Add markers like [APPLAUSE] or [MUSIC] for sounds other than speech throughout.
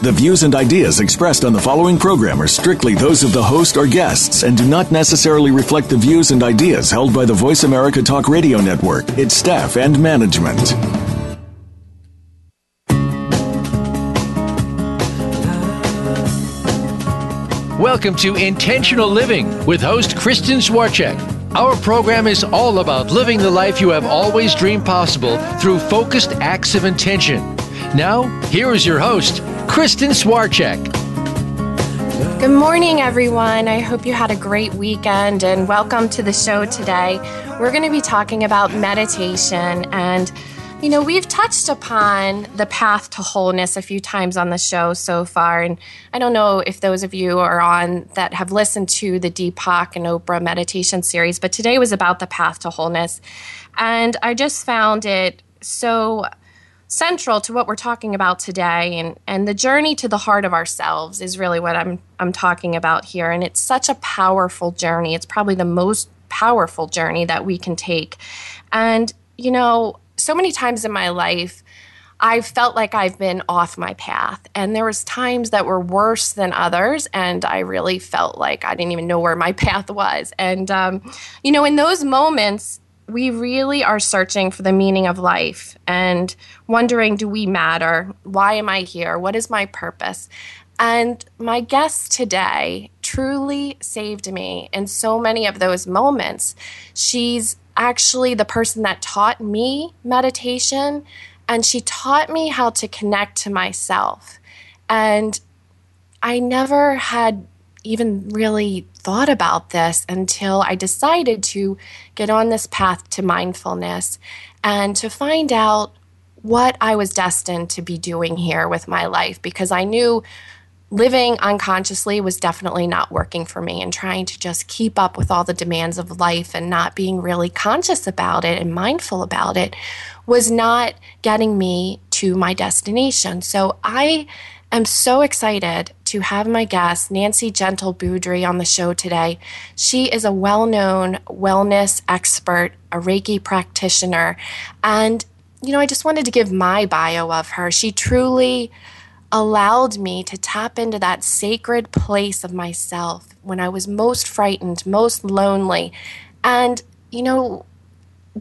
The views and ideas expressed on the following program are strictly those of the host or guests and do not necessarily reflect the views and ideas held by the Voice America Talk Radio Network, its staff, and management. Welcome to Intentional Living with host Kristen Swarchek. Our program is all about living the life you have always dreamed possible through focused acts of intention. Now, here is your host, Kristen Swarchek. Good morning, everyone. I hope you had a great weekend and welcome to the show today. We're going to be talking about meditation. And, you know, we've touched upon the path to wholeness a few times on the show so far. And I don't know if those of you are on that have listened to the Deepak and Oprah meditation series, but today was about the path to wholeness. And I just found it so central to what we're talking about today and and the journey to the heart of ourselves is really what I'm I'm talking about here and it's such a powerful journey. It's probably the most powerful journey that we can take. And you know so many times in my life I've felt like I've been off my path and there was times that were worse than others and I really felt like I didn't even know where my [LAUGHS] path was. And um, you know in those moments we really are searching for the meaning of life and wondering do we matter? Why am I here? What is my purpose? And my guest today truly saved me in so many of those moments. She's actually the person that taught me meditation, and she taught me how to connect to myself. And I never had even really thought about this until I decided to get on this path to mindfulness and to find out what I was destined to be doing here with my life because I knew living unconsciously was definitely not working for me and trying to just keep up with all the demands of life and not being really conscious about it and mindful about it was not getting me to my destination. So I am so excited to have my guest, Nancy Gentle Boudrie, on the show today. She is a well known wellness expert, a Reiki practitioner. And, you know, I just wanted to give my bio of her. She truly allowed me to tap into that sacred place of myself when I was most frightened, most lonely. And, you know,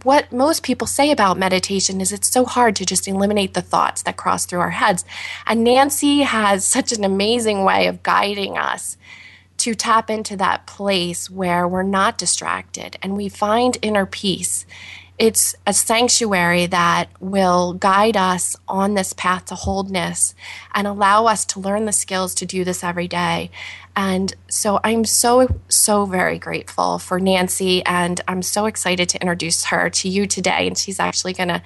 what most people say about meditation is it's so hard to just eliminate the thoughts that cross through our heads. And Nancy has [LAUGHS] such an amazing way of guiding us to tap into that place where we're not distracted and we find inner peace. It's a sanctuary that will guide us on this path to wholeness and allow us to learn the skills to do this every day. And so I'm so, so very grateful for Nancy, and I'm so excited to introduce her to you today. And she's actually going to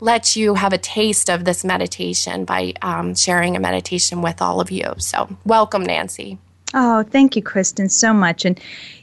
let you have a taste of this meditation by um, sharing a meditation with all of you. So, welcome, Nancy. Oh, thank you, Kristen, so much. And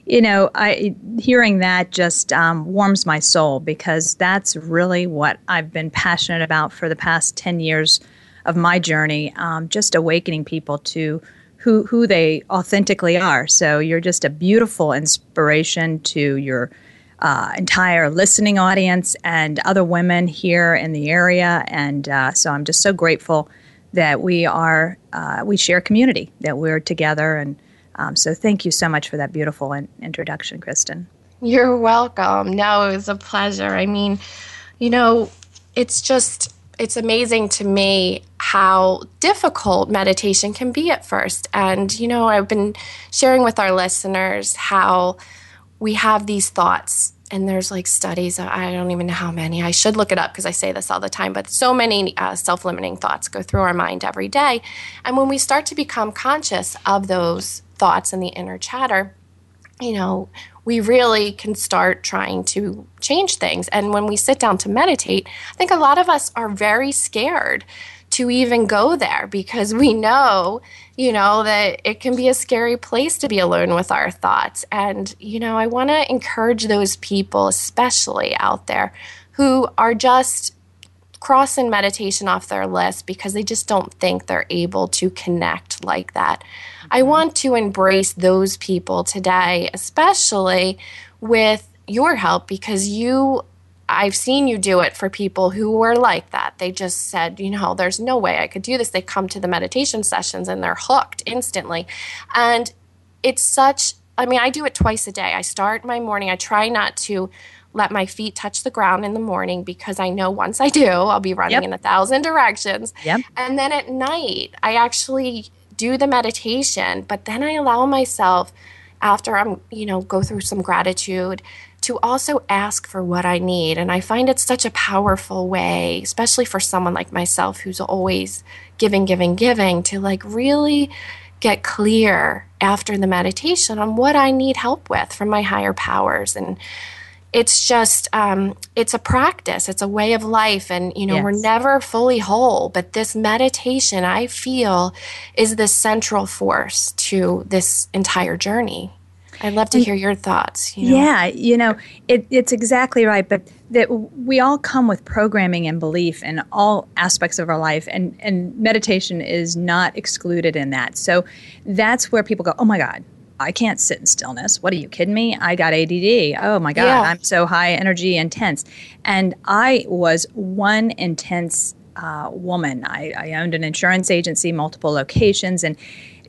you know, I hearing that just um, warms my soul because that's really what I've been passionate about for the past ten years of my journey. Um, just awakening people to who who they authentically are. So you're just a beautiful inspiration to your uh, entire listening audience and other women here in the area. And uh, so I'm just so grateful that we are uh, we share community, that we're together. And um, so thank you so much for that beautiful in- introduction, Kristen. You're welcome. No, it was a pleasure. I mean, you know, it's just it's amazing to me how difficult meditation can be at first. And, you know, I've been sharing with our listeners how we have these thoughts. And there's like studies, I don't even know how many. I should look it up because I say this all the time, but so many uh, self limiting thoughts go through our mind every day. And when we start to become conscious of those thoughts and the inner chatter, you know, we really can start trying to change things. And when we sit down to meditate, I think a lot of us are very scared to even go there because we know, you know, that it can be a scary place to be alone with our thoughts. And, you know, I want to encourage those people, especially out there, who are just crossing meditation off their list because they just don't think they're able to connect like that. I want to embrace those people today, especially with your help because you I've seen you do it for people who were like that. They just said, you know, there's no way I could do this. They come to the meditation sessions and they're hooked instantly. And it's such, I mean, I do it twice a day. I start my morning, I try not to let my feet touch the ground in the morning because I know once I do, I'll be running yep. in a thousand directions. Yep. And then at night, I actually do the meditation, but then I allow myself after I'm, you know, go through some gratitude to also ask for what I need. And I find it's such a powerful way, especially for someone like myself who's always giving, giving, giving, to like really get clear after the meditation on what I need help with from my higher powers. And it's just um, it's a practice it's a way of life and you know yes. we're never fully whole but this meditation i feel is the central force to this entire journey I'd love to hear your thoughts. You know? Yeah, you know, it, it's exactly right. But that we all come with programming and belief in all aspects of our life, and, and meditation is not excluded in that. So that's where people go, oh my God, I can't sit in stillness. What are you kidding me? I got ADD. Oh my God, yeah. I'm so high energy intense. And I was one intense uh, woman. I, I owned an insurance agency, multiple locations, and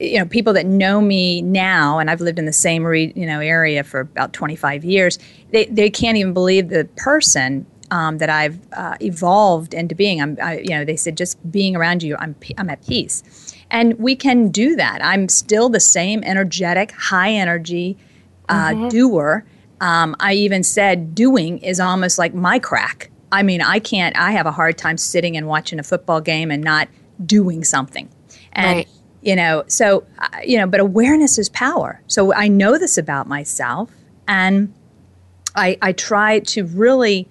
you know people that know me now and i've lived in the same re, you know area for about 25 years they, they can't even believe the person um, that i've uh, evolved into being i'm I, you know they said just being around you i'm i'm at peace and we can do that. I'm still the same energetic high energy uh, mm-hmm. doer. Um, i even said doing is almost like my crack. I mean i can't i have a hard time sitting and watching a football game and not doing something. And right. you know so uh, you know but awareness is power. So i know this about myself and i i try to really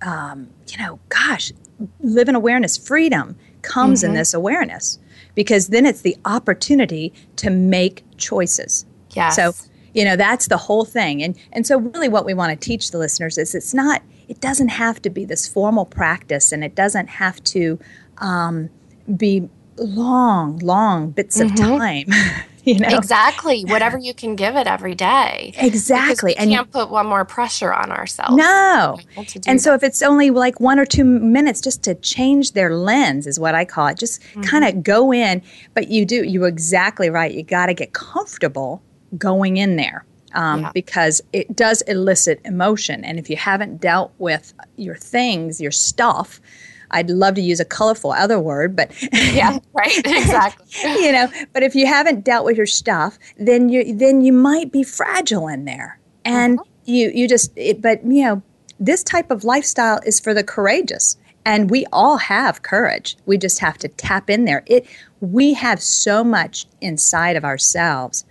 um, you know gosh live in awareness. Freedom comes mm-hmm. in this awareness because then it's the opportunity to make choices yeah so you know that's the whole thing and and so really what we want to teach the listeners is it's not it doesn't have to be this formal practice and it doesn't have to um, be long, long bits mm-hmm. of time. [LAUGHS] [LAUGHS] you know exactly whatever you can give it every day. Exactly, and you can't put one more pressure on ourselves. No, and that. so if it's only like one or two minutes, just to change their lens is what I call it. Just mm-hmm. kind of go in, but you do you're exactly right. You got to get comfortable going in there. Um, yeah. because it does elicit emotion. And if you haven't dealt with your things, your stuff, I'd love to use a colorful other word, but [LAUGHS] yeah, right, [LAUGHS] exactly. you know, but if you haven't dealt with your stuff, then you then you might be fragile in there, and uh-huh. you you just. It, but you know, this type of lifestyle is for the courageous, and we all have courage. We just have to tap in there. It we have so much inside of ourselves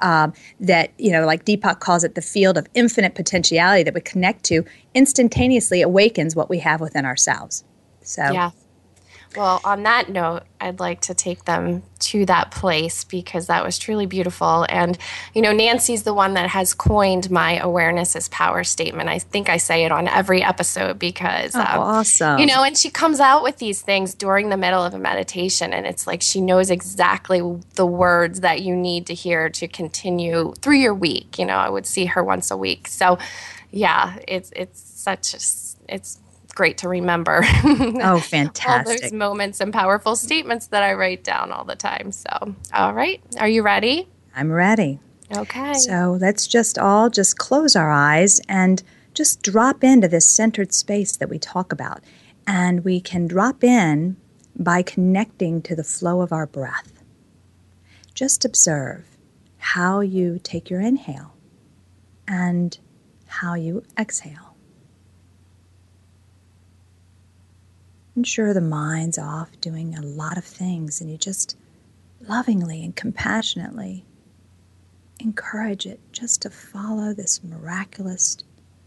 um, that you know like deepak calls it the field of infinite potentiality that we connect to instantaneously awakens what we have within ourselves so yeah. Well, on that note, I'd like to take them to that place because that was truly beautiful. And, you know, Nancy's the one that has coined my awareness is power statement. I think I say it on every episode because, oh, um, awesome. You know, and she comes out with these things during the middle of a meditation, and it's like she knows exactly the words that you need to hear to continue through your week. You know, I would see her once a week. So, yeah, it's, it's such, a, it's, great to remember. [LAUGHS] oh, fantastic. all those moments and powerful statements that I write down all the time. So, all right. Are you ready? I'm ready. Okay. So let's just all just close our eyes and just drop into this centered space that we talk about. And we can drop in by connecting to the flow of our breath. Just observe how you take your inhale and how you exhale. Sure, the mind's off doing a lot of things, and you just lovingly and compassionately encourage it just to follow this miraculous,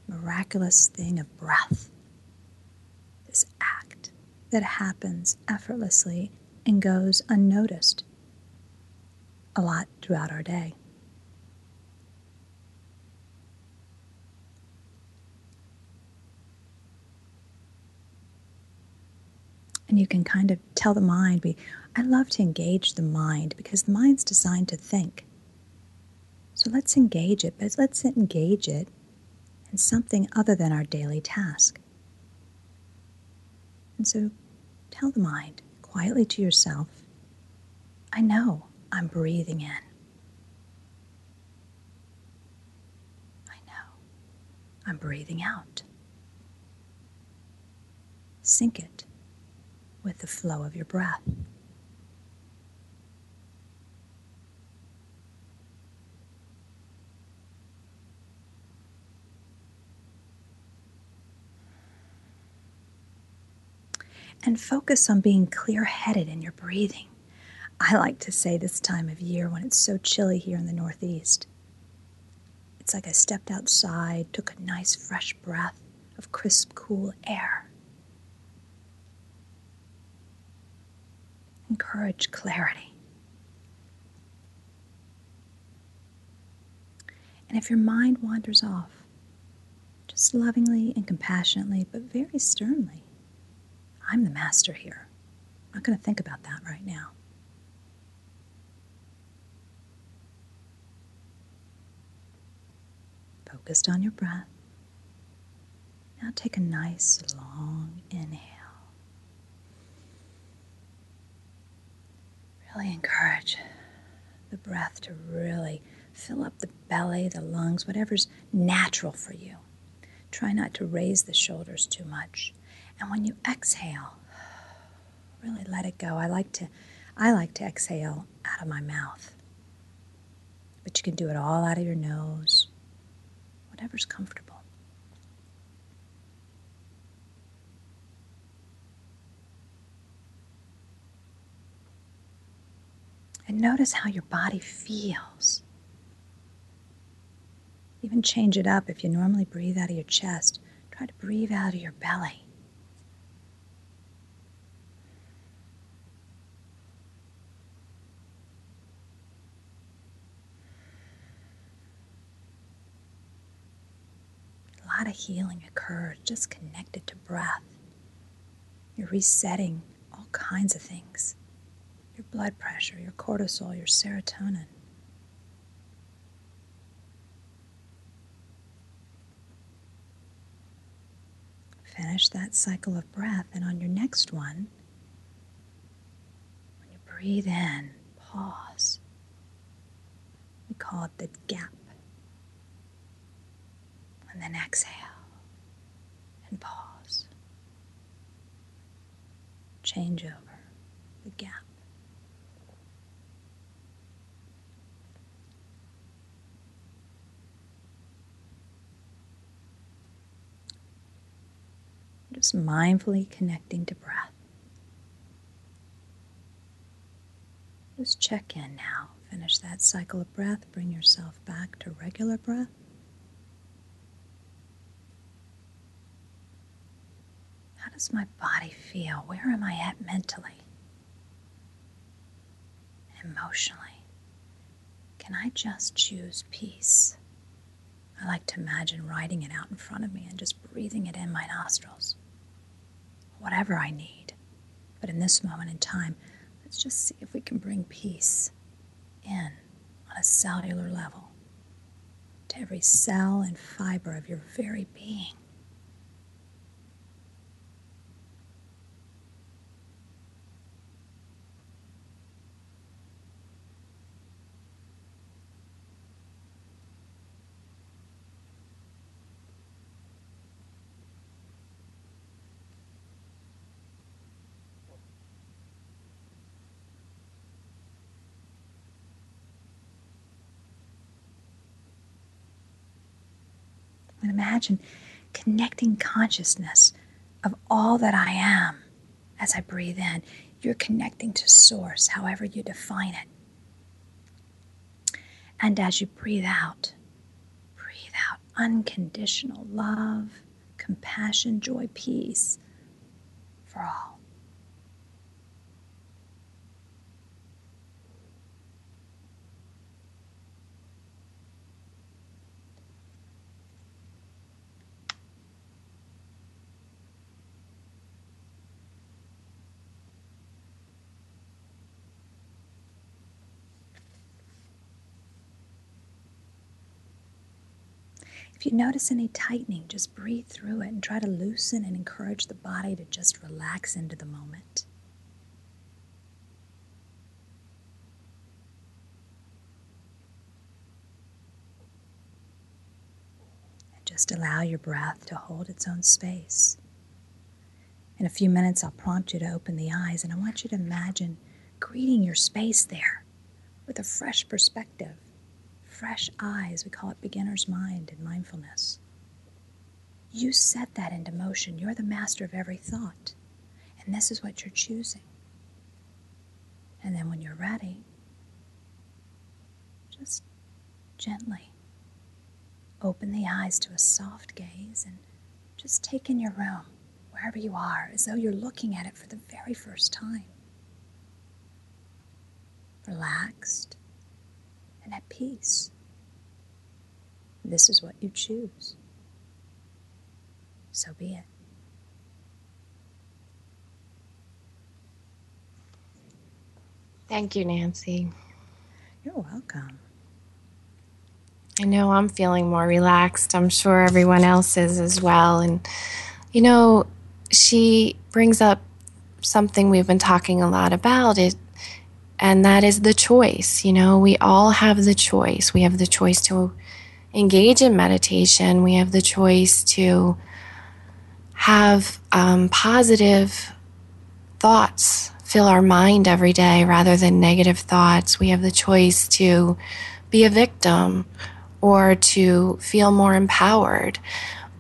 miraculous thing of breath, this act that happens effortlessly and goes unnoticed a lot throughout our day. And you can kind of tell the mind, we, I love to engage the mind because the mind's designed to think. So let's engage it, but let's engage it in something other than our daily task. And so tell the mind quietly to yourself, I know I'm breathing in. I know I'm breathing out. sync it with the flow of your breath. and focus on being clear headed in your breathing. I like to say this time of year when it's so chilly here in the Northeast. It's like I stepped outside, took a nice fresh breath of crisp, cool air. Encourage clarity. And if your mind wanders off, just lovingly and compassionately, but very sternly, I'm the master here. I'm not going to think about that right now. Focused on your breath. Now take a nice long inhale. Really encourage the breath to really fill up the belly, the lungs, whatever's natural for you. Try not to raise the shoulders too much. And when you exhale, really let it go. I like to I like to exhale out of my mouth. But you can do it all out of your nose. Whatever's comfortable. And notice how your body feels. Even change it up. If you normally breathe out of your chest, try to breathe out of your belly. A lot of healing occurs just connected to breath. You're resetting all kinds of things blood pressure, your cortisol, your serotonin. Finish that cycle of breath, and on your next one, when you breathe in, pause. We call it the gap and then exhale and pause. Change over the gap. Just mindfully connecting to breath. Just check in now. Finish that cycle of breath. Bring yourself back to regular breath. How does my body feel? Where am I at mentally? Emotionally? Can I just choose peace? I like to imagine writing it out in front of me and just breathing it in my nostrils. Whatever I need. But in this moment in time, let's just see if we can bring peace in on a cellular level to every cell and fiber of your very being. And imagine connecting consciousness of all that I am as I breathe in. You're connecting to source, however you define it. And as you breathe out, breathe out unconditional love, compassion, joy, peace for all. If you notice any tightening, just breathe through it and try to loosen and encourage the body to just relax into the moment. And just allow your breath to hold its own space. In a few minutes, I'll prompt you to open the eyes, and I want you to imagine greeting your space there with a fresh perspective, fresh eyes. We call it beginner's mind in mindfulness. You set that into motion. You're the master of every thought, and this is what you're choosing. And then when you're ready, just gently open the eyes to a soft gaze and just take in your room wherever you are, as though you're looking at it for the very first time. Relaxed and at peace. This is what you choose. So be it. Thank you, Nancy. You're welcome. I know I'm feeling more relaxed. I'm sure everyone else is as well. And, you know, she brings up something we've been talking a lot about it and that is the choice you know? We all have the choice. We have the choice to engage in meditation. We have the choice to have um, positive thoughts fill our mind every day rather than negative thoughts. We have the choice to be a victim or to feel more empowered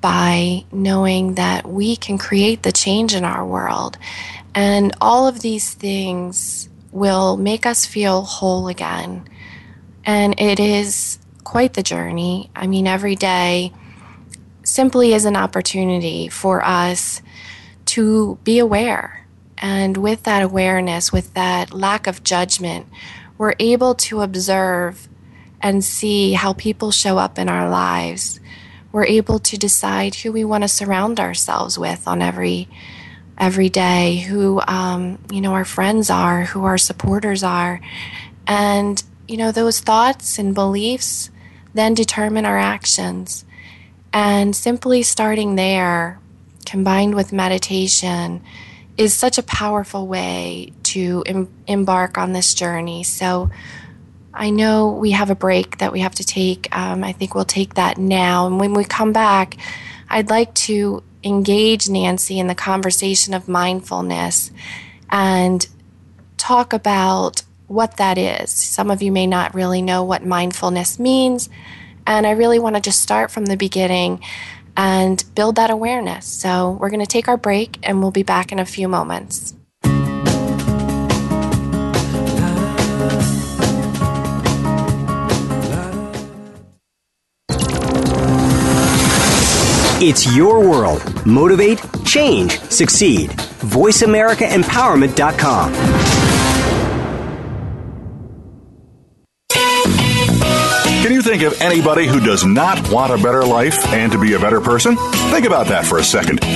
by knowing that we can create the change in our world. And all of these things will make us feel whole again. And it is quite the journey. I mean, every day simply is an opportunity for us to be aware. And with that awareness, with that lack of judgment, we're able to observe and see how people show up in our lives we're able to decide who we want to surround ourselves with on every every day, who um, you know our friends are, who our supporters are, and you know those thoughts and beliefs then determine our actions. And simply starting there, combined with meditation, is such a powerful way to em- embark on this journey. So I know we have a break that we have to take. Um, I think we'll take that now. And when we come back, I'd like to engage Nancy in the conversation of mindfulness and talk about what that is. Some of you may not really know what mindfulness means. And I really want to just start from the beginning and build that awareness. So we're going to take our break and we'll be back in a few moments. It's your world. Motivate, change, succeed. VoiceAmericaEmpowerment.com. Can you think of anybody who does not want a better life and to be a better person? Think about that for a second.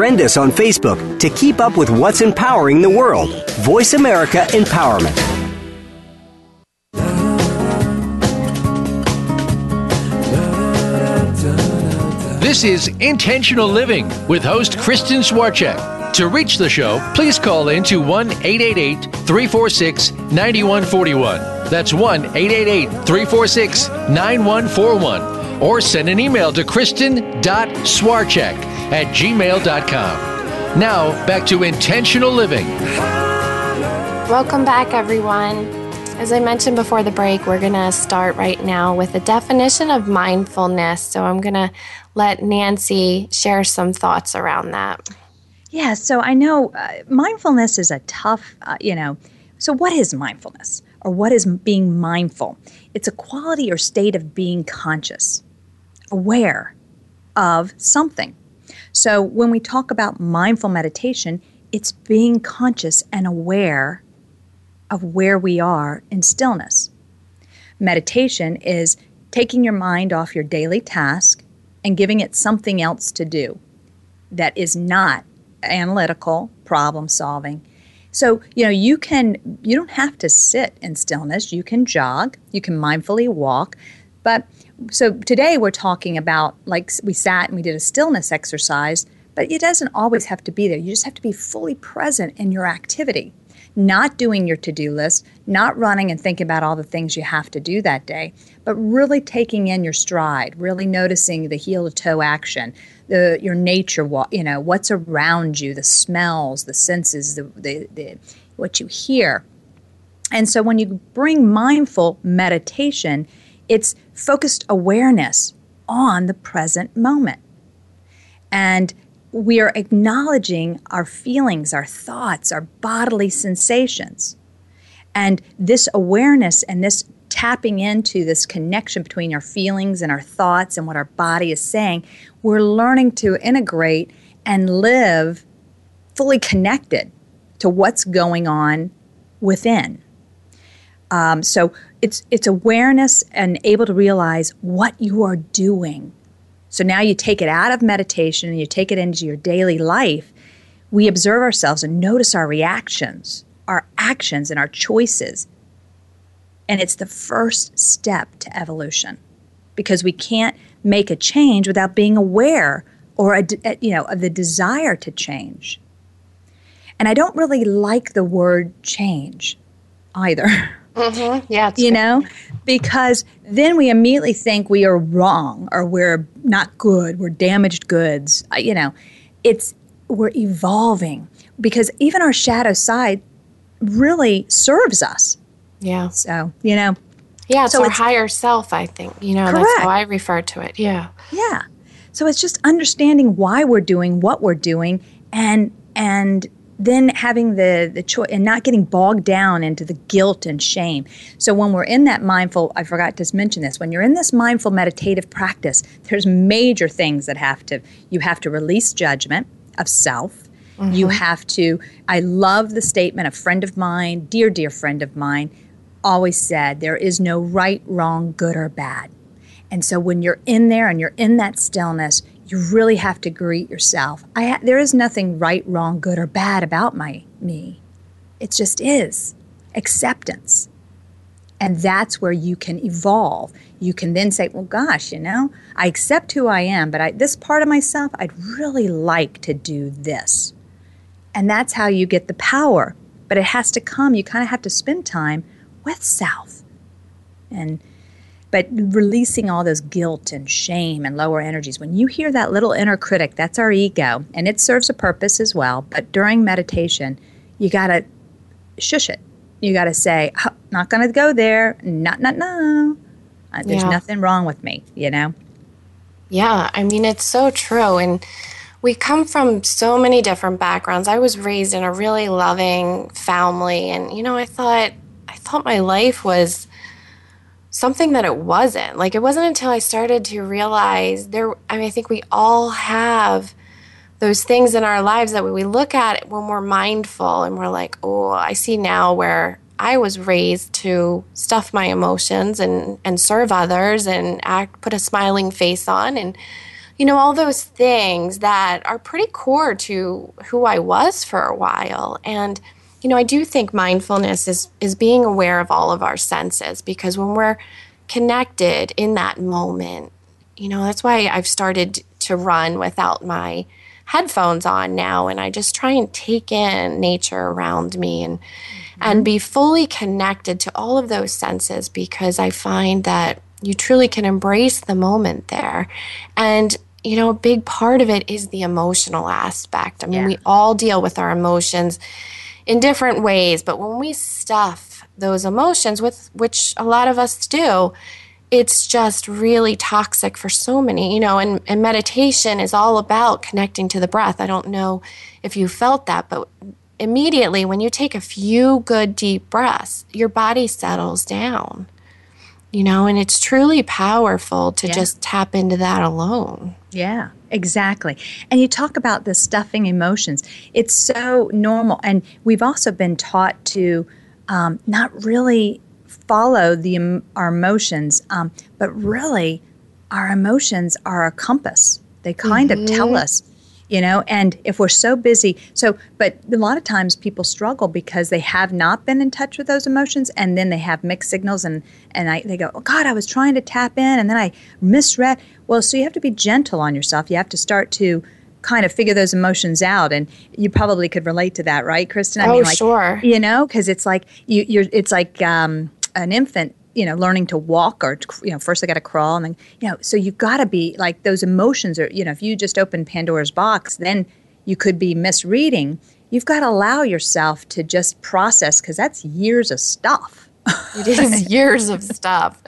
Us on Facebook to keep up with what's empowering the world. Voice America Empowerment. This is Intentional Living with host Kristen Swarchek. To reach the show, please call in to 1 888 346 9141. That's 1 888 346 9141 or send an email to kristen.swarchek at gmail.com. Now, back to intentional living. Welcome back, everyone. As I mentioned before the break, we're going to start right now with a definition of mindfulness. So I'm going to let Nancy share some thoughts around that. Yeah, so I know uh, mindfulness is a tough, uh, you know. So, what is mindfulness or what is being mindful? It's a quality or state of being conscious, aware of something. So, when we talk about mindful meditation, it's being conscious and aware of where we are in stillness. Meditation is taking your mind off your daily task and giving it something else to do that is not analytical problem solving. So, you know, you can you don't have to sit in stillness. You can jog, you can mindfully walk. But so today we're talking about like we sat and we did a stillness exercise, but it doesn't always have to be there. You just have to be fully present in your activity not doing your to do list, not running and thinking about all the things you have to do that day, but really taking in your stride, really noticing the heel to toe action, the your nature, you know, what's around you, the smells, the senses, the, the, the what you hear. And so when you bring mindful meditation, it's focused awareness on the present moment. And we are acknowledging our feelings, our thoughts, our bodily sensations. And this awareness and this tapping into this connection between our feelings and our thoughts and what our body is saying, we're learning to integrate and live fully connected to what's going on within. Um, so it's it's awareness and able to realize what you are doing so now you take it out of meditation and you take it into your daily life. We observe ourselves and notice our reactions, our actions, and our choices. And it's the first step to evolution because we can't make a change without being aware or a, you know of the desire to change. And I don't really like the word change either. [LAUGHS] Mm-hmm. Yeah, you know, because then we immediately think we are wrong or we're not good, we're damaged goods. You know, it's we're evolving because even our shadow side really serves us. Yeah. So, you know. Yeah, it's so our it's, higher self, I think. You know, correct. that's how I refer to it. Yeah. Yeah. So it's just understanding why we're doing what we're doing and and then having the the choice and not getting bogged down into the guilt and shame. So when we're in that mindful, I forgot to mention this. When you're in this mindful meditative practice, there's major things that have to you have to release judgment of self. Mm-hmm. You have to. I love the statement. A friend of mine, dear dear friend of mine, always said, "There is no right, wrong, good or bad." And so when you're in there and you're in that stillness, you really have to greet yourself. I there is nothing right, wrong, good, or bad about my me. It just is acceptance. And that's where you can evolve. You can then say, well, gosh, you know, I accept who I am, but I, this part of myself, I'd really like to do this. And that's how you get the power. But it has to come. You kind of have to spend time with self. And but releasing all those guilt and shame and lower energies. When you hear that little inner critic, that's our ego, and it serves a purpose as well. But during meditation, you got to shush it. You got to say, oh, not going to go there. Not, not, no. Uh, there's yeah. nothing wrong with me, you know? Yeah, I mean, it's so true. And we come from so many different backgrounds. I was raised in a really loving family, and, you know, I thought, I thought my life was something that it wasn't. Like it wasn't until I started to realize there I mean I think we all have those things in our lives that we look at when we're mindful and we're like, "Oh, I see now where I was raised to stuff my emotions and and serve others and act put a smiling face on and you know all those things that are pretty core to who I was for a while and you know, I do think mindfulness is is being aware of all of our senses because when we're connected in that moment, you know, that's why I've started to run without my headphones on now and I just try and take in nature around me and mm-hmm. and be fully connected to all of those senses because I find that you truly can embrace the moment there. And you know, a big part of it is the emotional aspect. I mean, yeah. we all deal with our emotions in different ways, but when we stuff those emotions with which a lot of us do, it's just really toxic for so many, you know, and, and meditation is all about connecting to the breath. I don't know if you felt that, but immediately when you take a few good deep breaths, your body settles down you know, and it's truly powerful to yeah. just tap into that alone. Yeah, exactly. And you talk about the stuffing emotions. It's so normal. And we've also been taught to um, not really follow the our emotions, um, but really our emotions are a compass. They kind mm-hmm. of tell us you know and if we're so busy so but a lot of times people struggle because they have not been in touch with those emotions and then they have mixed signals and and I, they go oh god i was trying to tap in and then i misread. Well so you have to be gentle on yourself. You have to start to kind of figure those emotions out and you probably could relate to that right kristen? I oh, mean like sure. you know because it's like you, you're it's like um, an infant you know learning to walk or you know first i got to crawl and then you know so you've got to be like those emotions are you know if you just open pandora's box then you could be misreading. You've got to allow yourself to just process because that's years of stuff. It is [LAUGHS] years of stuff.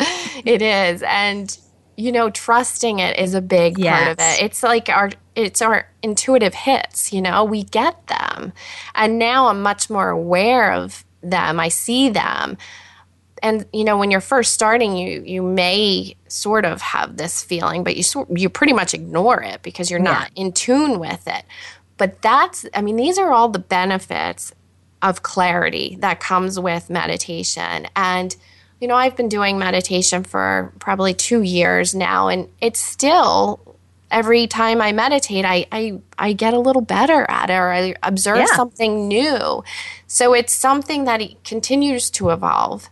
It is. And you know trusting it is a big yes. part of it. It's like our it's our intuitive hits you know? We get them. And now i'm much more aware of them. I see them and you know when you're first starting you you may sort of have this feeling but you you pretty much ignore it because you're not yeah. in tune with it but that's i mean these are all the benefits of clarity that comes with meditation and you know i've been doing meditation for probably 2 years now and it's still every time i meditate i i, I get a little better at it or i observe yeah. something new so it's something that continues to evolve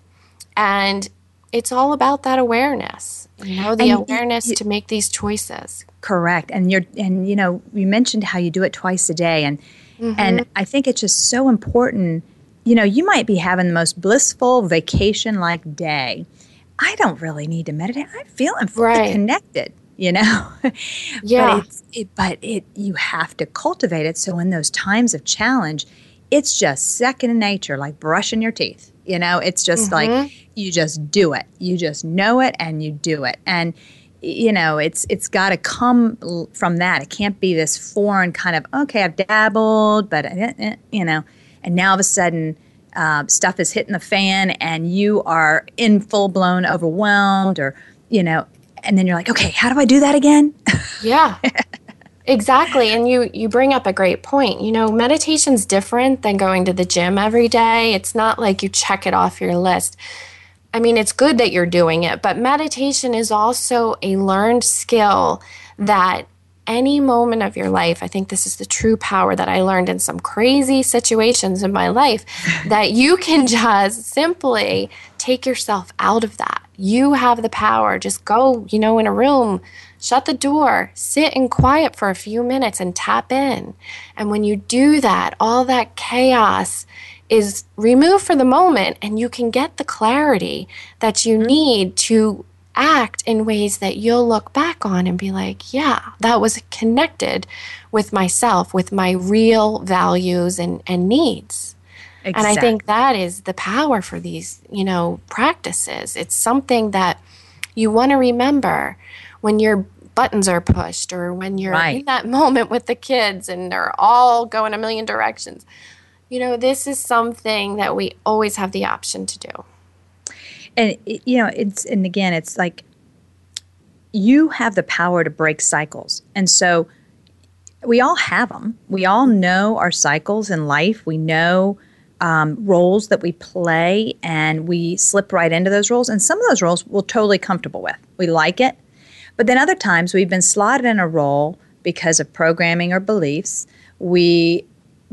and it's all about that awareness, you know, the and awareness you, to make these choices. Correct. And you're and you know, you mentioned how you do it twice a day and mm-hmm. and I think it's just so important. You know, you might be having the most blissful vacation like day. I don't really need to meditate. I'm feeling fully right. connected, you know. [LAUGHS] yeah. But it's it, but it you have to cultivate it so in those times of challenge, it's just second nature like brushing your teeth you know, it's just mm-hmm. like you just do it. You just know it and you do it. And you know, it's it's got to come from that. It can't be this foreign kind of okay, I've dabbled, but eh, eh, you know, and now all of a sudden uh, stuff is hitting the fan and you are in full blown overwhelmed or you know, and then you're like, okay, how do I do that again? [LAUGHS] Yeah. Exactly. And you you bring up a great point. You know, meditation's different than going to the gym every day. It's not like you check it off your list. I mean, it's good that you're doing it, but meditation is also a learned skill that any moment of your life, I think this is the true power that I learned in some crazy situations in my life, [LAUGHS] that you can just simply take yourself out of that. You have the power. Just go, you know, in a room Shut the door, sit in quiet for a few minutes and tap in. And when you do that, all that chaos is removed for the moment and you can get the clarity that you mm-hmm. need to act in ways that you'll look back on and be like, yeah, that was connected with myself, with my real values and, and needs. Exactly. And I think that is the power for these, you know, practices. It's something that you want to remember when your buttons are pushed or when you're right. in that [LAUGHS] moment with the kids and they're all going a million directions. You know, this is something that we always have the option to do. And you know, it's and again, it's like you have the power to break cycles. And so we all have them. We all know our cycles in life. We know um, roles that we play and we slip right into those roles. And some of those roles we're totally comfortable with. We like it. But then other times we've been slotted in a role because of programming or beliefs. We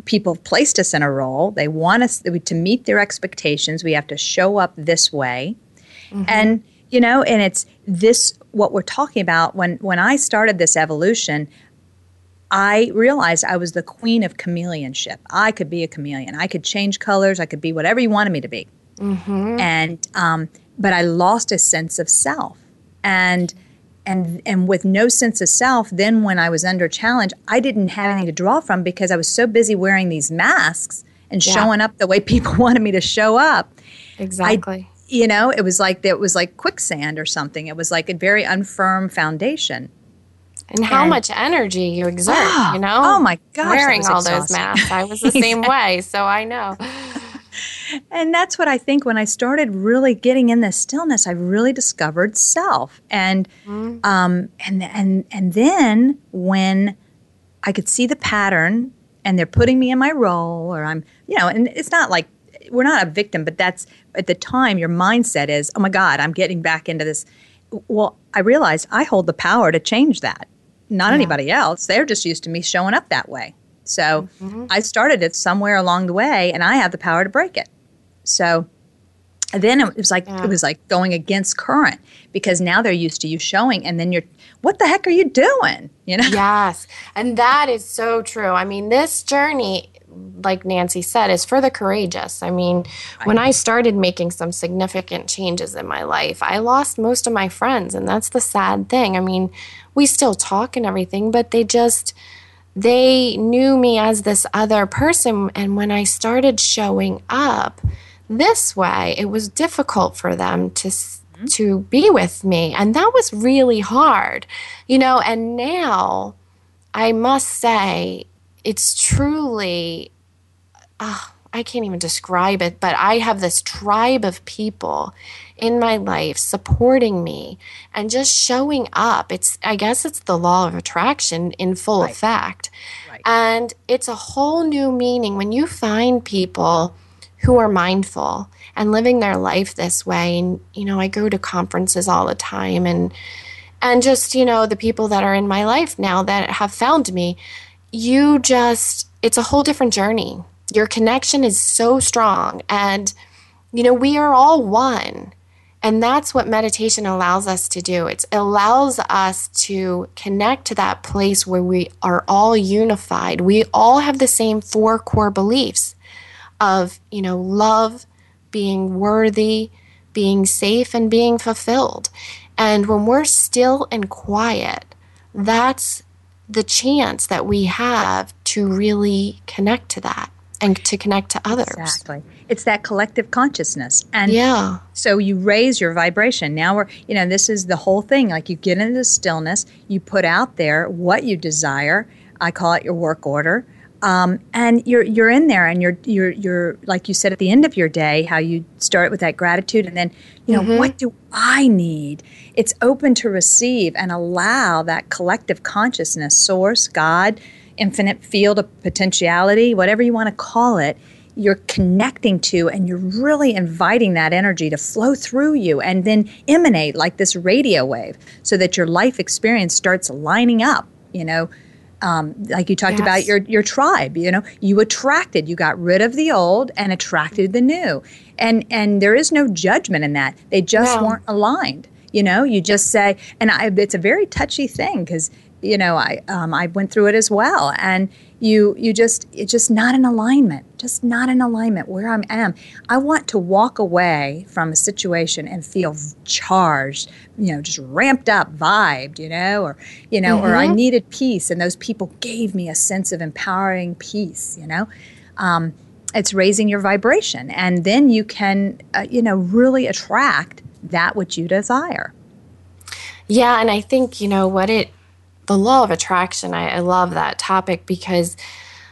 people have placed us in a role. They want us to meet their expectations. We have to show up this way. Mm-hmm. And you know, and it's this what we're talking about when when I started this evolution, I realized I was the queen of chameleonship. I could be a chameleon. I could change colors. I could be whatever you wanted me to be. Mm-hmm. And um, but I lost a sense of self and and and with no sense of self then when i was under challenge i didn't have anything to draw from because i was so busy wearing these masks and yeah. showing up the way [LAUGHS] people wanted me to show up exactly I, you know it was like it was like quicksand or something it was like a very unfirm foundation and how and, much energy you exert, [GASPS] you know? Oh my gosh. Wearing all those masks. I was the [LAUGHS] same way, so I know. And that's what I think when I started really getting in this stillness, I really discovered self. And mm-hmm. um, and and and then when I could see the pattern and they're putting me in my role or I'm, you know, and it's not like we're not a victim, but that's at the time your mindset is, oh my God, I'm getting back into this. Well, I realized I hold the power to change that not yeah. anybody else. They're just used to me showing up that way. So mm-hmm. I started it somewhere along the way, and I have the power to break it. So then it was like yeah. it was like going against current because now they're used to you showing, and then you're, what the heck are you doing? You know? Yes, and that is so true. I mean, this journey like Nancy said, is for the courageous. I mean, when I started making some significant changes in my life, I lost most of my friends, and that's the sad thing. I mean, we still talk and everything, but they just they knew me as this other person and when I started showing up this way, it was difficult for them to mm-hmm. to be with me and that was really hard. You know, and now I must say it's truly uh, I can't even describe it, but I have this tribe of people in my life supporting me and just showing up. It's I guess it's the law of attraction in full right. effect. Right. And it's a whole new meaning when you find people who are mindful and living their life this way and you know, I go to conferences all the time and and just, you know, the people that are in my life now that have found me, you just it's a whole different journey. Your connection is so strong and you know, we are all one. And that's what meditation allows us to do. It allows us to connect to that place where we are all unified. We all have the same four core beliefs of, you know, love, being worthy, being safe, and being fulfilled. And when we're still and quiet, that's the chance that we have to really connect to that and to connect to others. Exactly. It's that collective consciousness. And yeah. so you raise your vibration. Now we're, you know, this is the whole thing. Like you get into stillness, you put out there what you desire. I call it your work order. Um, and you're you're in there and you're you're you're like you said at the end of your day how you start with that gratitude and then you know mm-hmm. what do I need it's open to receive and allow that collective consciousness source God infinite field of potentiality, whatever you want to call it, you're connecting to and you're really inviting that energy to flow through you and then emanate like this radio wave so that your life experience starts lining up, you know. Um, like you talked yes. about your your tribe, you know, you attracted, you got rid of the old and attracted the new, and and there is no judgment in that. They just no. weren't aligned. You know, you just say, and I, it's a very touchy thing because you know, I um, I went through it as well, and you you just it's just not in alignment, just not in alignment where I am. I want to walk away from a situation and feel charged, you know, just ramped up, vibed, you know, or you know, mm-hmm. or I mm-hmm. needed peace, and those people gave me a sense of empowering peace, you know. Um, it's raising your vibration, and then you can, uh, you know, really attract that which you desire. Yeah, and I think you know what it the law of attraction, I, I love that topic because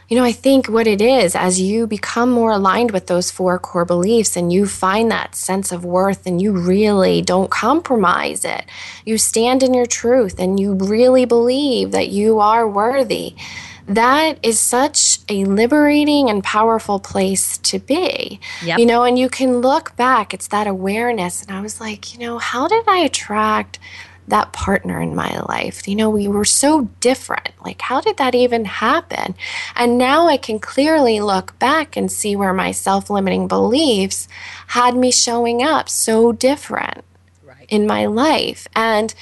you know, I think what it is, as you become more aligned with those four core beliefs and you find that sense of worth and you really don't compromise it, you stand in your truth and you really believe that you are worthy, that is such a liberating and powerful place to be. Yep. You know, and you can look back, it's that awareness. And I was like, you know, how did I attract that partner in my life. You know, we were so different. Like, how did that even happen? And now I can clearly look back and see where my self limiting beliefs had me showing up so different right. in my life. And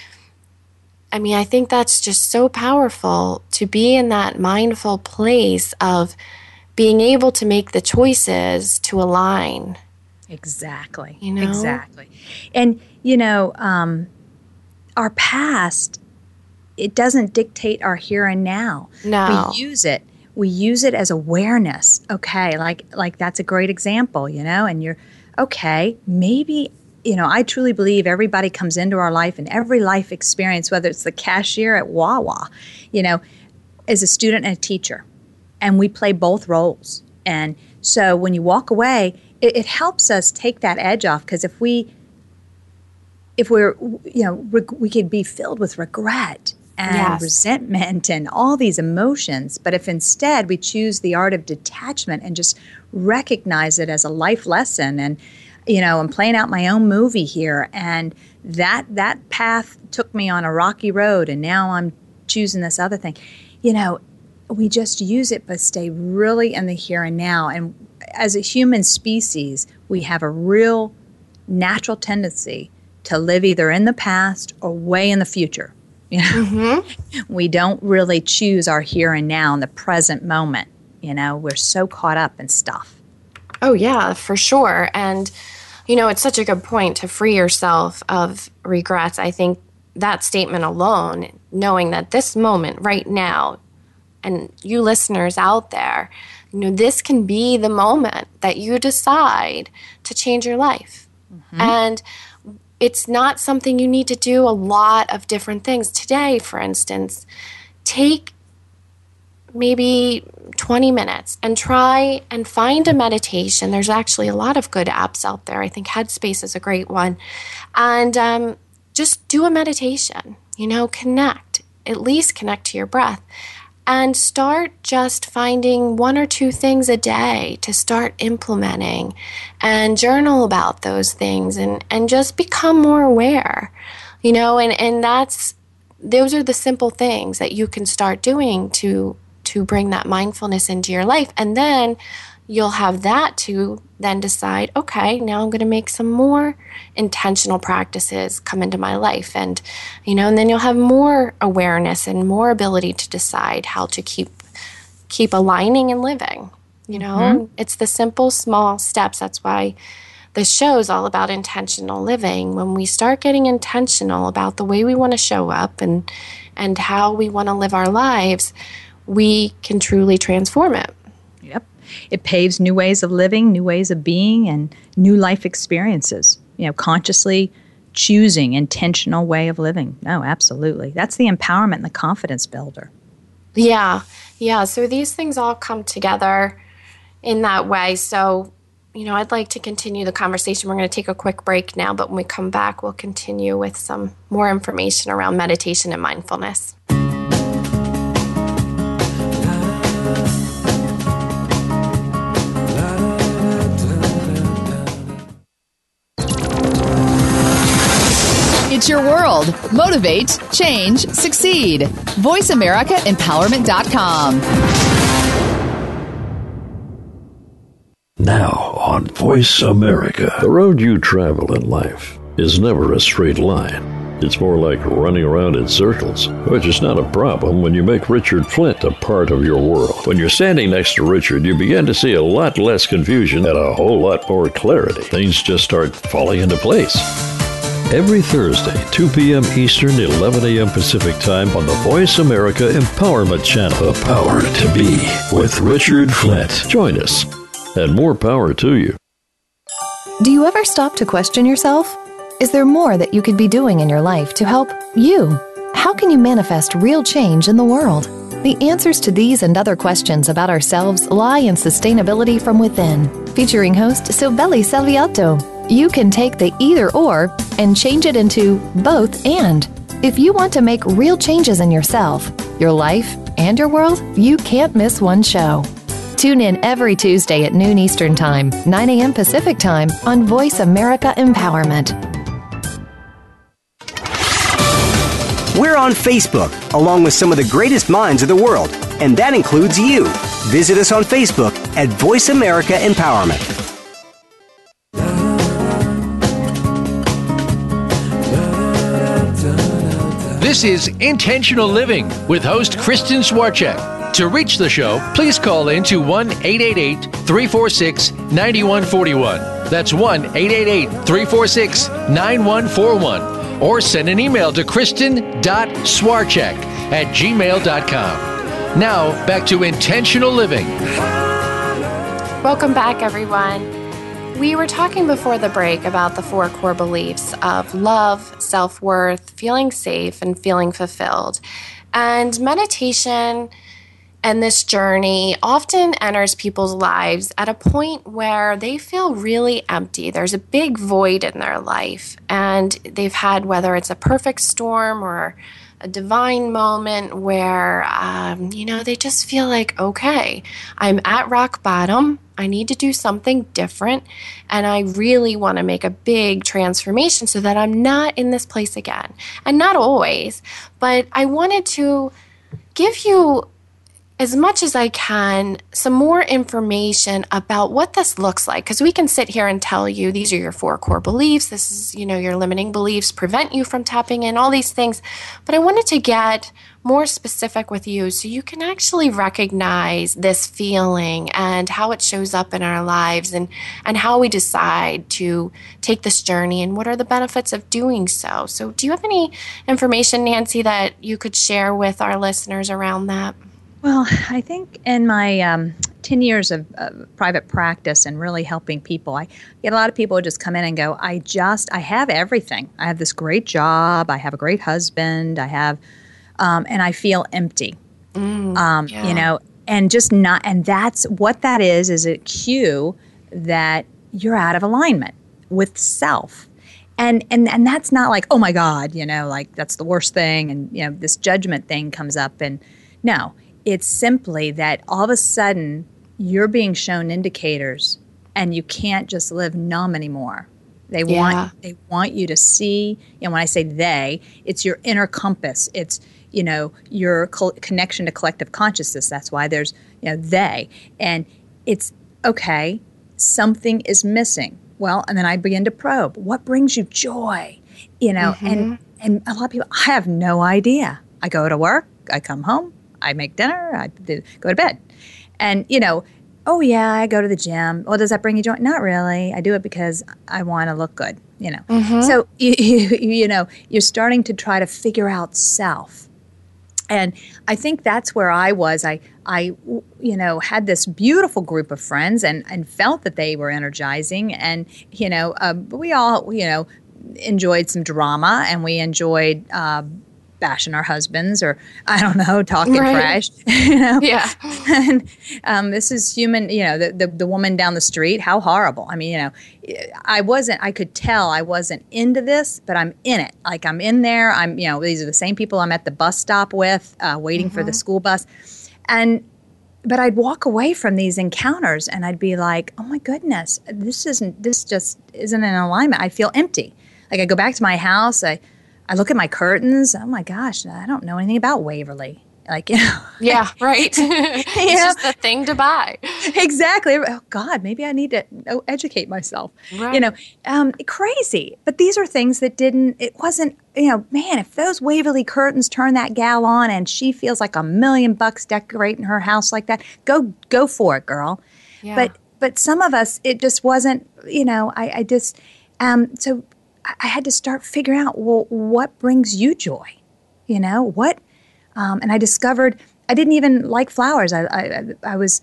I mean, I think that's just so powerful to be in that mindful place of being able to make the choices to align. Exactly. You know? Exactly. And, you know, um, our past it doesn't dictate our here and now. No. We use it. We use it as awareness. Okay, like like that's a great example, you know, and you're okay, maybe you know, I truly believe everybody comes into our life and every life experience, whether it's the cashier at Wawa, you know, is a student and a teacher. And we play both roles. And so when you walk away, it, it helps us take that edge off because if we if we're you know we could be filled with regret and yes. resentment and all these emotions but if instead we choose the art of detachment and just recognize it as a life lesson and you know i'm playing out my own movie here and that that path took me on a rocky road and now i'm choosing this other thing you know we just use it but stay really in the here and now and as a human species we have a real natural tendency to live either in the past or way in the future. You know, mm-hmm. [LAUGHS] we don't really choose our here and now in the present moment. You know, we're so caught up in stuff. Oh, yeah, for sure. And, you know, it's such a good point to free yourself of regrets. I think that statement alone, knowing that this moment right now, and you listeners out there, you know, this can be the moment that you decide to change your life. Mm-hmm. And it's not something you need to do a lot of different things. Today, for instance, take maybe 20 minutes and try and find a meditation. There's actually a lot of good apps out there. I think Headspace is a great one. And um, just do a meditation, you know, connect, at least connect to your breath and start just finding one or two things a day to start implementing and journal about those things and, and just become more aware you know and, and that's those are the simple things that you can start doing to to bring that mindfulness into your life. And then you'll have that to then decide okay now i'm going to make some more intentional practices come into my life. And you know and then you'll have more awareness and more ability to decide how to keep keep aligning and living you know? Mm-hmm. it's the simple small steps. That's why the show is all about intentional living. When we start getting intentional about the way we want to show up and and how we want to live our lives we can truly transform it it paves new ways of living, new ways of being, and new life experiences. You know, consciously choosing intentional way of living. No, absolutely. That's the empowerment and the confidence builder. Yeah. Yeah. So these things all come together in that way. So, you know, I'd like to continue the conversation. We're going to take a quick break now, but when we come back, we'll continue with some more information around meditation and mindfulness. It's your world. Motivate, change, succeed. VoiceAmericaEmpowerment.com. Now on Voice America. The road you travel in life is never a straight line. It's more like running around in circles, which is not a problem when you make Richard Flint a part of your world. When you're standing next to Richard, you begin to see a lot less confusion and a whole lot more clarity. Things just start falling into place every Thursday, 2 p.m. Eastern, 11 a.m. Pacific Time on the Voice America Empowerment Channel. The power to be with Richard Flint. Join us, and more power to you. Do you ever stop to question yourself? Is there more that you could be doing in your life to help you? How can you manifest real change in the world? The answers to these and other questions about ourselves lie in sustainability from within. Featuring host Silvelli Salviato you can take the either or and change it into both and. If you want to make real changes in yourself, your life, and your world, you can't miss one show. Tune in every Tuesday at noon Eastern Time, 9 a.m. Pacific Time on Voice America Empowerment. We're on Facebook, along with some of the greatest minds of the world, and that includes you. Visit us on Facebook at Voice America Empowerment. This is Intentional Living with host Kristen Swarchek. To reach the show, please call in to 1 888 346 9141. That's 1 888 346 9141 or send an email to kristen.swarchek at gmail.com. Now, back to intentional living. Welcome back, everyone. We were talking before the break about the four core beliefs of love, self worth, feeling safe, and feeling fulfilled. And meditation and this journey often enters people's lives at a point where they feel really empty. There's a big void in their life, and they've had whether it's a perfect storm or a divine moment where, um, you know, they just feel like, okay, I'm at rock bottom. I need to do something different. And I really want to make a big transformation so that I'm not in this place again. And not always, but I wanted to give you as much as I can some more information about what this looks like because we can sit here and tell you these are your four core beliefs this is you know your limiting beliefs prevent you from tapping in all these things but I wanted to get more specific with you so you can actually recognize this feeling and how it shows up in our lives and and how we decide to take this journey and what are the benefits of doing so so do you have any information Nancy that you could share with our listeners around that well, I think in my um, 10 years of uh, private practice and really helping people, I get a lot of people just come in and go, I just, I have everything. I have this great job. I have a great husband. I have, um, and I feel empty. Mm, um, yeah. You know, and just not, and that's what that is, is a cue that you're out of alignment with self. And, and and that's not like oh my god you know like that's the worst thing and you know this judgment thing comes up and no it's simply that all of a sudden you're being shown indicators and you can't just live numb anymore. They yeah. want they want you to see, and when I say they, it's your inner compass. It's you know your co- connection to collective consciousness. That's why there's you know they, and it's okay. Something is missing. Well, and then I begin to probe. What brings you joy? You know, mm-hmm. and and a lot of people, I have no idea. I go to work, I come home, I make dinner, I go to bed. And, you know, oh, yeah, I go to the gym. Well, does that bring you joy? Not really. I do it because I want to look good, you know. Mm-hmm. So, [LAUGHS] you, you, you know, you're starting to try to figure out self. And I think that's where I was. I, I, you know, had this beautiful group of friends and, and felt that they were energizing. And, you know, uh, we all, you know, enjoyed some drama and we enjoyed uh, bashing our husbands or I don't know, talking right. trash. [LAUGHS] you know? Yeah. and um, this is human, you know, the, the, the woman down the street, how horrible. I mean, you know, I wasn't, I could tell I wasn't into this, but I'm in it. Like I'm in there. I'm, you know, these are the same people I'm at the bus stop with, uh, waiting mm-hmm. for the mm-hmm. school bus. And, but I'd walk away from these encounters and I'd be like, oh my goodness, this isn't, this just isn't in alignment. I feel empty. Like I go back to my house, I, I look at my curtains. Oh my gosh, I don't know anything about Waverly. Like, [LAUGHS] you know. Yeah, right. [LAUGHS] [LAUGHS] it's yeah. just the thing to buy. Exactly. Oh God, maybe I need to oh, educate myself. Right. You know, um, crazy. But these are things that didn't. It wasn't. You know, man, if those Waverly curtains turn that gal on and she feels like a million bucks decorating her house like that, go go for it, girl. Yeah. But but some of us, it just wasn't. You know, I, I just. Um, so I had to start figuring out, well, what brings you joy? You know, what? Um, and I discovered I didn't even like flowers. I, I, I was,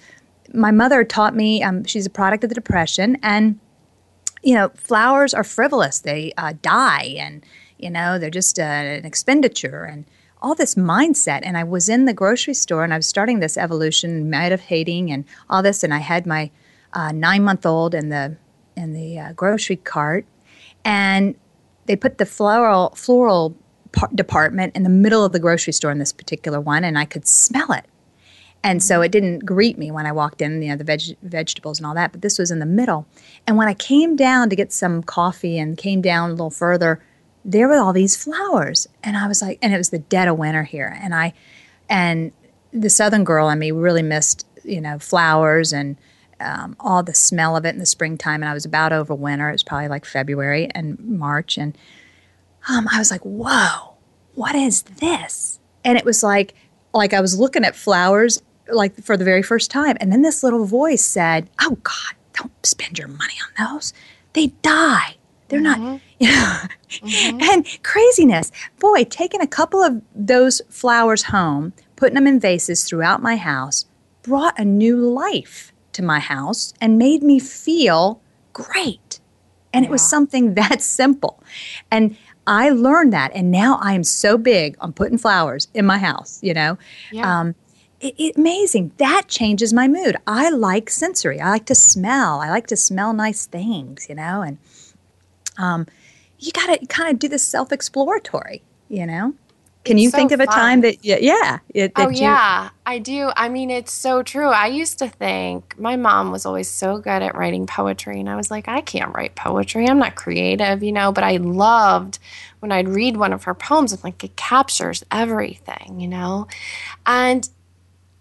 my mother taught me, um, she's a product of the Depression, and, you know, flowers are frivolous. They uh, die, and, you know, they're just uh, an expenditure, and all this mindset. And I was in the grocery store, and I was starting this evolution, mad of hating and all this, and I had my uh, nine month old in the in the uh, grocery cart and they put the floral floral department in the middle of the grocery store in this particular one, and I could smell it. And so mm-hmm. it didn't greet me when I walked in, you know, the veg- vegetables and all that, but this was in the middle. And when I came down to get some coffee and came down a little further, there were all these flowers. And I was like, and it was the dead of winter here. And I, and the southern girl in me really missed, you know, flowers and um, all the smell of it in the springtime, and I was about over winter. It was probably like February and March, and um, I was like, "Whoa, what is this?" And it was like, like I was looking at flowers like for the very first time, and then this little voice said, "Oh God, don't spend your money on those. They die. They're mm-hmm. not, you know, mm-hmm. and craziness. Boy, taking a couple of those flowers home, putting them in vases throughout my house, brought a new life to my house and made me feel great. And yeah. it was something [LAUGHS] that simple. And I learned that. And now I am so big on putting flowers in my house, you know. Yeah. Um, it, it, amazing. That changes my mood. I like sensory. I like to smell. I like to smell nice things, you know. And um, you got to kind of do this self exploratory, you know. Can you so think of a time that yeah, yeah it, that oh you, yeah i do i mean it's so true i used to think my mom was always so good at writing poetry and i was like i can't write poetry i'm not creative you know but i loved when i'd read one of her poems and like it captures everything you know and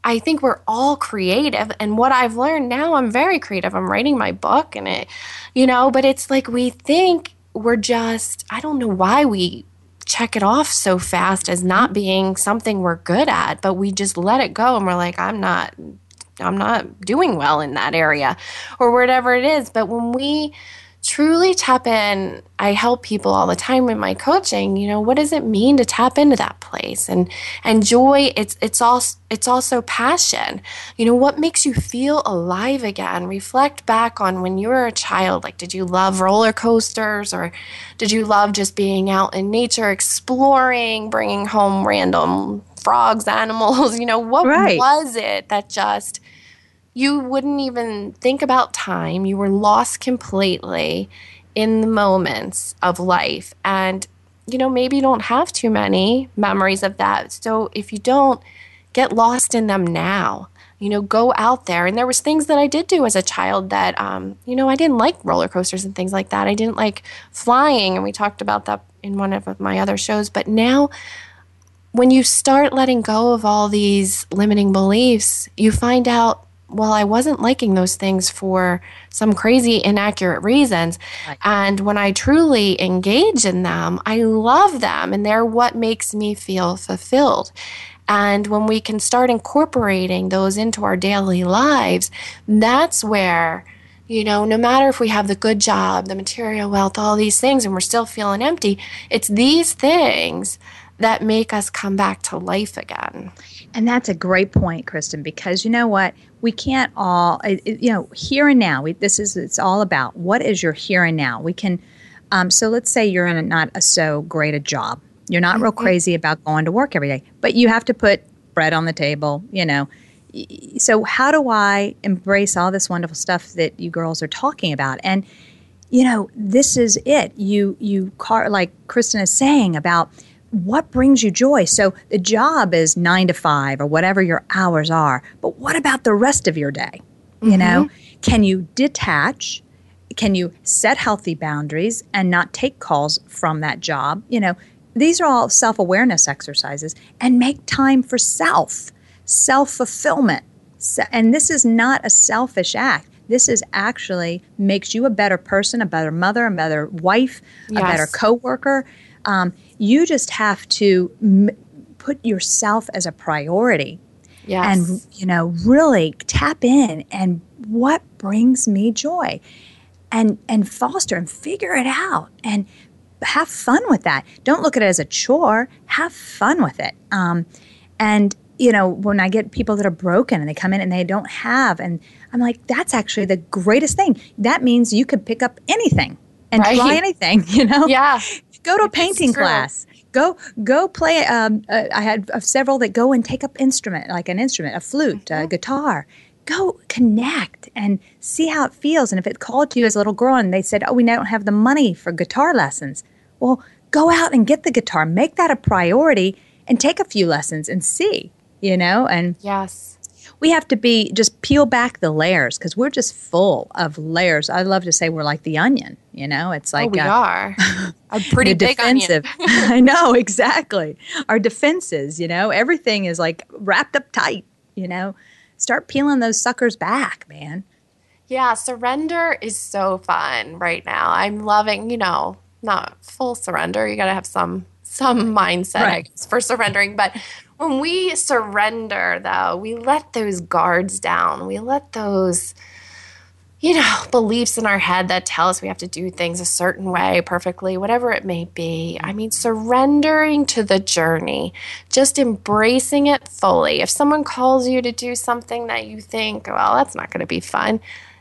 I think we're all creative. And what I've learned now, I'm very creative. I'm writing my book and it, you know, but it's like we think we're just, I don't know why we check it off so fast as not mm-hmm. being something we're good at, but we just let it go and we're like, I'm not I'm not doing well in that area or whatever it is. But when we truly tap in. I help people all the time in my coaching you know what does it mean to tap into that place and and joy? It's it's also it's also passion. You know what makes you feel alive again? Reflect back on when you were a child. Like did you love roller coasters or did you love just being out in nature exploring bringing home random frogs [LAUGHS] animals? You know what right. was it that just you wouldn't even think about time. You were lost completely in the moments of life. And, you know, maybe you don't have too many memories of that. So if you don't, get lost in them now. You know, go out there. And there was things that I did do as a child that, um, you know, I didn't like roller coasters and things like that. I didn't like flying, and we talked about that in one of my other shows. But now, when you start letting go of all these limiting beliefs, you find out well, I wasn't liking those things for some crazy inaccurate reasons. Right. And when I truly engage in them, I love them and they're what makes me feel fulfilled. And when we can start incorporating those into our daily lives, that's where, you know, no matter if we have the good job, the material wealth, all these things, and we're still feeling empty, it's these things that make us come back to life again. And that's a great point, Kristen, because you know what? We can't all, you know, here and now, we, this is, it's all about what is your here and now. We can, um, so let's say you're in a, not a so great a job. You're not real mm-hmm. crazy about going to work every day, but you have to put bread on the table, you know. So, how do I embrace all this wonderful stuff that you girls are talking about? And, you know, this is it. You, you, car, like Kristen is saying about, what brings you joy? So the job is nine to five or whatever your hours are, but what about the rest of your day? You mm-hmm. know, can you detach? Can you set healthy boundaries and not take calls from that job? You know, these are all self awareness exercises and make time for self, self fulfillment. And this is not a selfish act. This is actually makes you a better person, a better mother, a better wife, yes. a better coworker. Um, you just have to m- put yourself as a priority. Yes. And, you know, really tap in and what brings me joy and and foster and figure it out and have fun with that. Don't look at it as a chore. Have fun with it. Um, and you know, when I get people that are broken and they come in and they don't have, and I'm like, that's actually the greatest thing. That means you could pick up anything and right. try anything. [LAUGHS] You know, yeah. Go to a painting class. Go go play. Um, uh, I had uh, several that go and take up instrument, like an instrument, a flute, mm-hmm. a guitar. Go connect and see how it feels. And if it called to you as a little girl and they said, "Oh, we don't have the money for guitar lessons," well, go out and get the guitar. Make that a priority and take a few lessons and see. You know, and yes, we have to be just peel back the layers because we're just full of layers. I love to say we're like the onion. You know, it's like oh, we uh, are [LAUGHS] a pretty big defensive. [LAUGHS] I know exactly our defenses. You know, everything is like wrapped up tight. You know, start peeling those suckers back, man. Yeah, surrender is so fun right now. I'm loving. You know, not full surrender. You got to have some some mindset right. for surrendering, but when we surrender, though, we let those guards down. We let those you know, beliefs in our head that tell us we have to do things a certain way perfectly, whatever it may be. I mean, surrendering to the journey, just embracing it fully. If someone calls you to do something that you think, well, that's not going to be fun,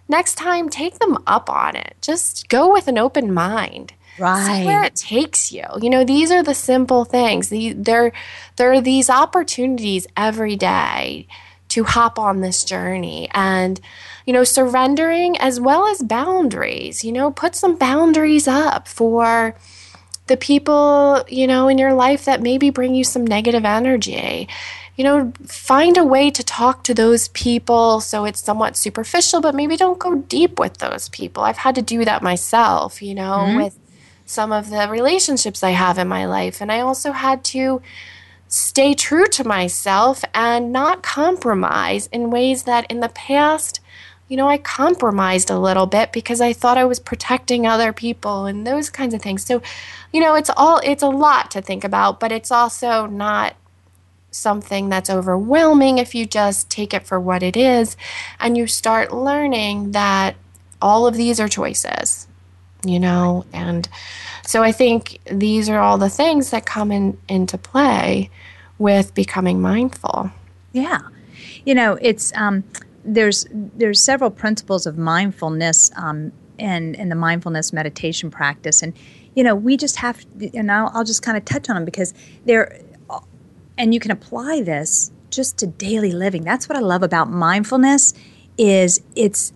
next time take them up on it. Just go with an open mind. Right. See where it takes you. You know, these are the simple things. The, there, there are these opportunities every day to hop on this journey. And, you know, surrendering as well as boundaries. You know, put some boundaries up for the people, you know, in your life that maybe bring you some negative energy. You know, find a way to talk to those people so it's somewhat superficial, but maybe don't go deep with those people. I've had to do that myself, you know, mm-hmm. with some of the relationships I have in my life. And I also had to stay true to myself and not compromise in ways that in the past you know, I compromised a little bit because I thought I was protecting other people and those kinds of things. So, you know, it's all it's a lot to think about, but it's also not something that's overwhelming if you just take it for what it is and you start learning that all of these are choices, you know, and so I think these are all the things that come in into play with becoming mindful. Yeah. You know, it's um there's there's several principles of mindfulness um, and in the mindfulness meditation practice, and you know we just have and I'll, I'll just kind of touch on them because they're and you can apply this just to daily living. That's what I love about mindfulness is it's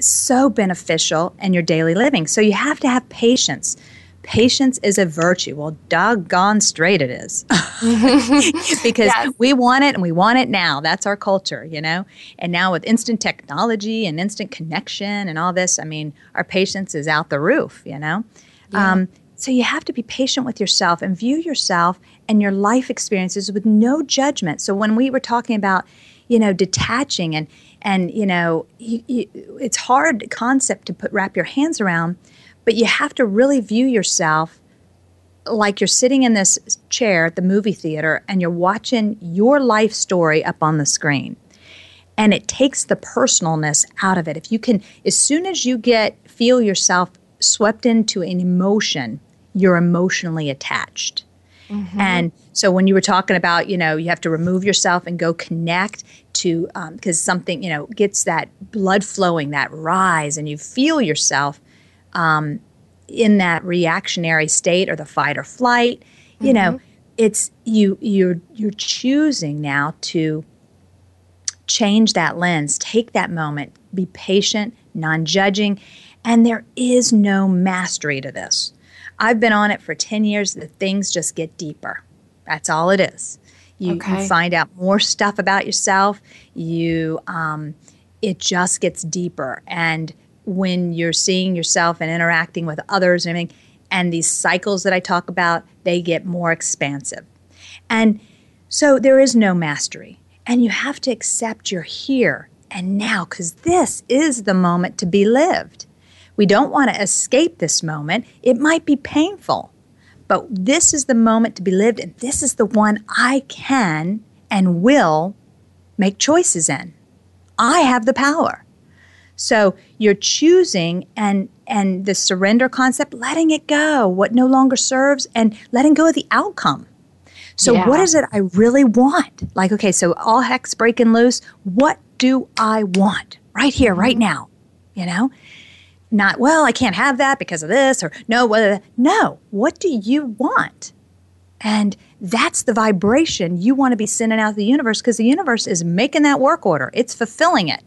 so beneficial in your daily living. So you have to have patience patience is a virtue. Well, doggone straight it is. [LAUGHS] because yes. we want it and we want it now. That's our culture, you know? And now with instant technology and instant connection and all this, I mean, our patience is out the roof, you know? Yeah. Um, so you have to be patient with yourself and view yourself and your life experiences with no judgment. So when we were talking about, you know, detaching and and you know, you, you, it's hard concept to put wrap your hands around but you have to really view yourself like you're sitting in this chair at the movie theater and you're watching your life story up on the screen. And it takes the personalness out of it. If you can, as soon as you get, feel yourself swept into an emotion, you're emotionally attached. Mm-hmm. And so when you were talking about, you know, you have to remove yourself and go connect to, because um, something, you know, gets that blood flowing, that rise, and you feel yourself um, in that reactionary state or the fight or flight. You mm-hmm. know, it's you you're you're choosing now to change that lens, take that moment, be patient, non-judging, and there is no mastery to this. I've been on it for 10 years. The things just get deeper. That's all it is. You, okay. you find out more stuff about yourself. You, um, it just gets deeper. And when you're seeing yourself and interacting with others and everything. And these cycles that I talk about, they get more expansive. And so there is no mastery. And you have to accept you're here and now because this is the moment to be lived. We don't want to escape this moment. It might be painful, but this is the moment to be lived, and this is the one I can and will make choices in. I have the power. So you're choosing and and the surrender concept, letting it go, what no longer serves, and letting go of the outcome. So yeah. what is it I really want? Like, okay, so all heck's breaking loose. What do I want right here, right mm-hmm. now? You know? Not, well, I can't have that because of this, or no, no. What do you want? And that's the vibration you want to be sending out to the universe because the universe is making that work order. It's fulfilling it.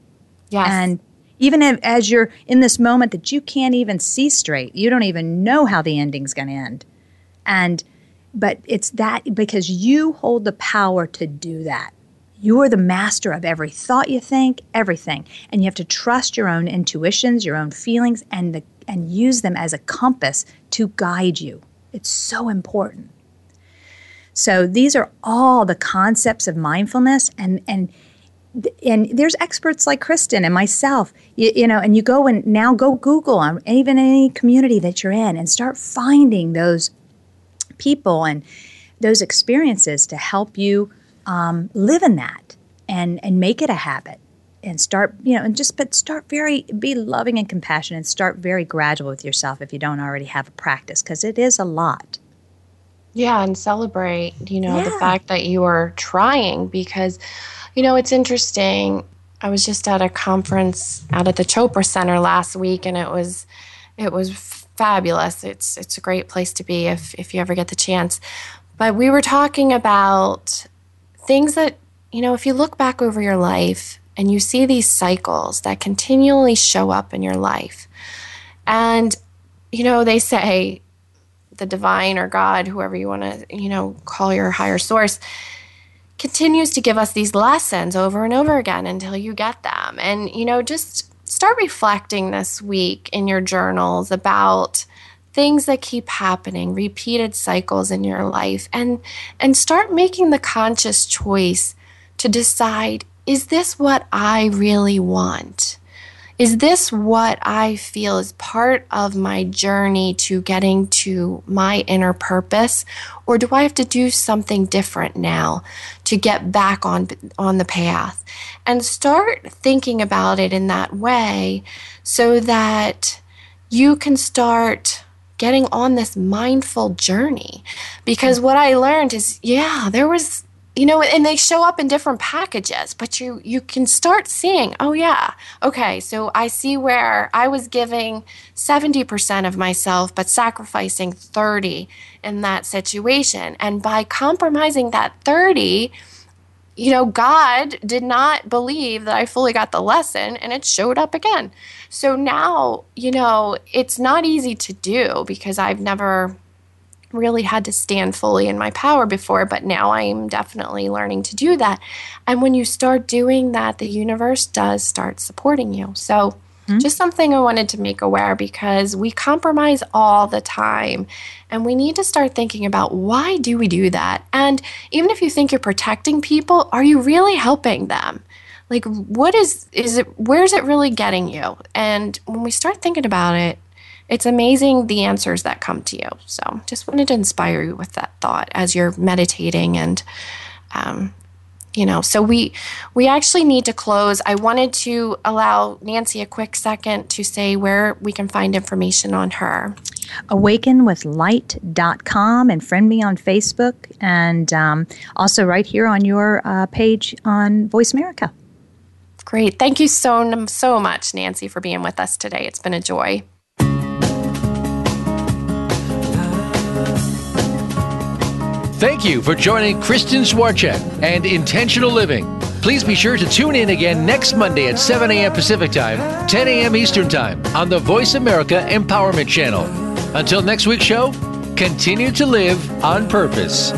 Yes. And even as you're in this moment that you can't even see straight you don't even know how the ending's going to end and but it's that because you hold the power to do that you're the master of every thought you think everything. And you have to trust your own intuitions your own feelings and the, and use them as a compass to guide you. It's so important. So these are all the concepts of mindfulness and and and there's experts like Kristen and myself, you, you, know, and you go and now go Google on even any community that you're in and start finding those people and those experiences to help you um, live in that and and make it a habit and start you know and just but start very be loving and compassionate. And start very gradual with yourself if you don't already have a practice because it is a lot. Yeah and celebrate you know yeah. the fact that you are trying because you know it's interesting. I was just at a conference out at the chopra center last week and it was it was fabulous. It's it's a great place to be if if you ever get the chance. But we were talking about things that you know if you look back over your life and you see these cycles that continually show up in your life. And, you know, they say the divine or God, whoever you want to, you know, call your higher source, continues to give us these lessons over and over again until you get them. And, you know, just start reflecting this week in your journals about things that keep happening, repeated cycles in your life and and start making the conscious choice to decide is this what I really want? Is this what I feel is part of my journey to getting to my inner purpose? Or do I have to do something different now to get back on, on the path? And start thinking about it in that way so that you can start getting on this mindful journey. Because what I learned is, yeah, there was you know and they show up in different packages but you you can start seeing oh yeah okay so i see where i was giving 70% of myself but sacrificing 30 in that situation and by compromising that 30 you know god did not believe that i fully got the lesson and it showed up again so now you know it's not easy to do because i've never really had to stand fully in my power before, but now I'm definitely learning to do that. And when you start doing that, the universe does start supporting you. So, mm-hmm. just something I wanted to make aware because we compromise all the time and we need to start thinking about why do we do that? And even if you think you're protecting people, are you really helping them? Like what is is it where's it really getting you? And when we start thinking about it, it's amazing the answers that come to you. So just wanted to inspire you with that thought as you're meditating and um, you know so we we actually need to close. I wanted to allow nancy a quick second to say where we can find information on her. Awakenwithlight.com and friend me on facebook and um, also right here on your uh, page on voice america. Great. Thank you so so much nancy for being with us today. It's been a joy Thank you for joining Kristen Swarchek and Intentional Living. Please be sure to tune in again next Monday at 7 a.m. Pacific Time, 10 a.m. Eastern Time on the Voice America Empowerment Channel. Until next week's show, continue to live on purpose.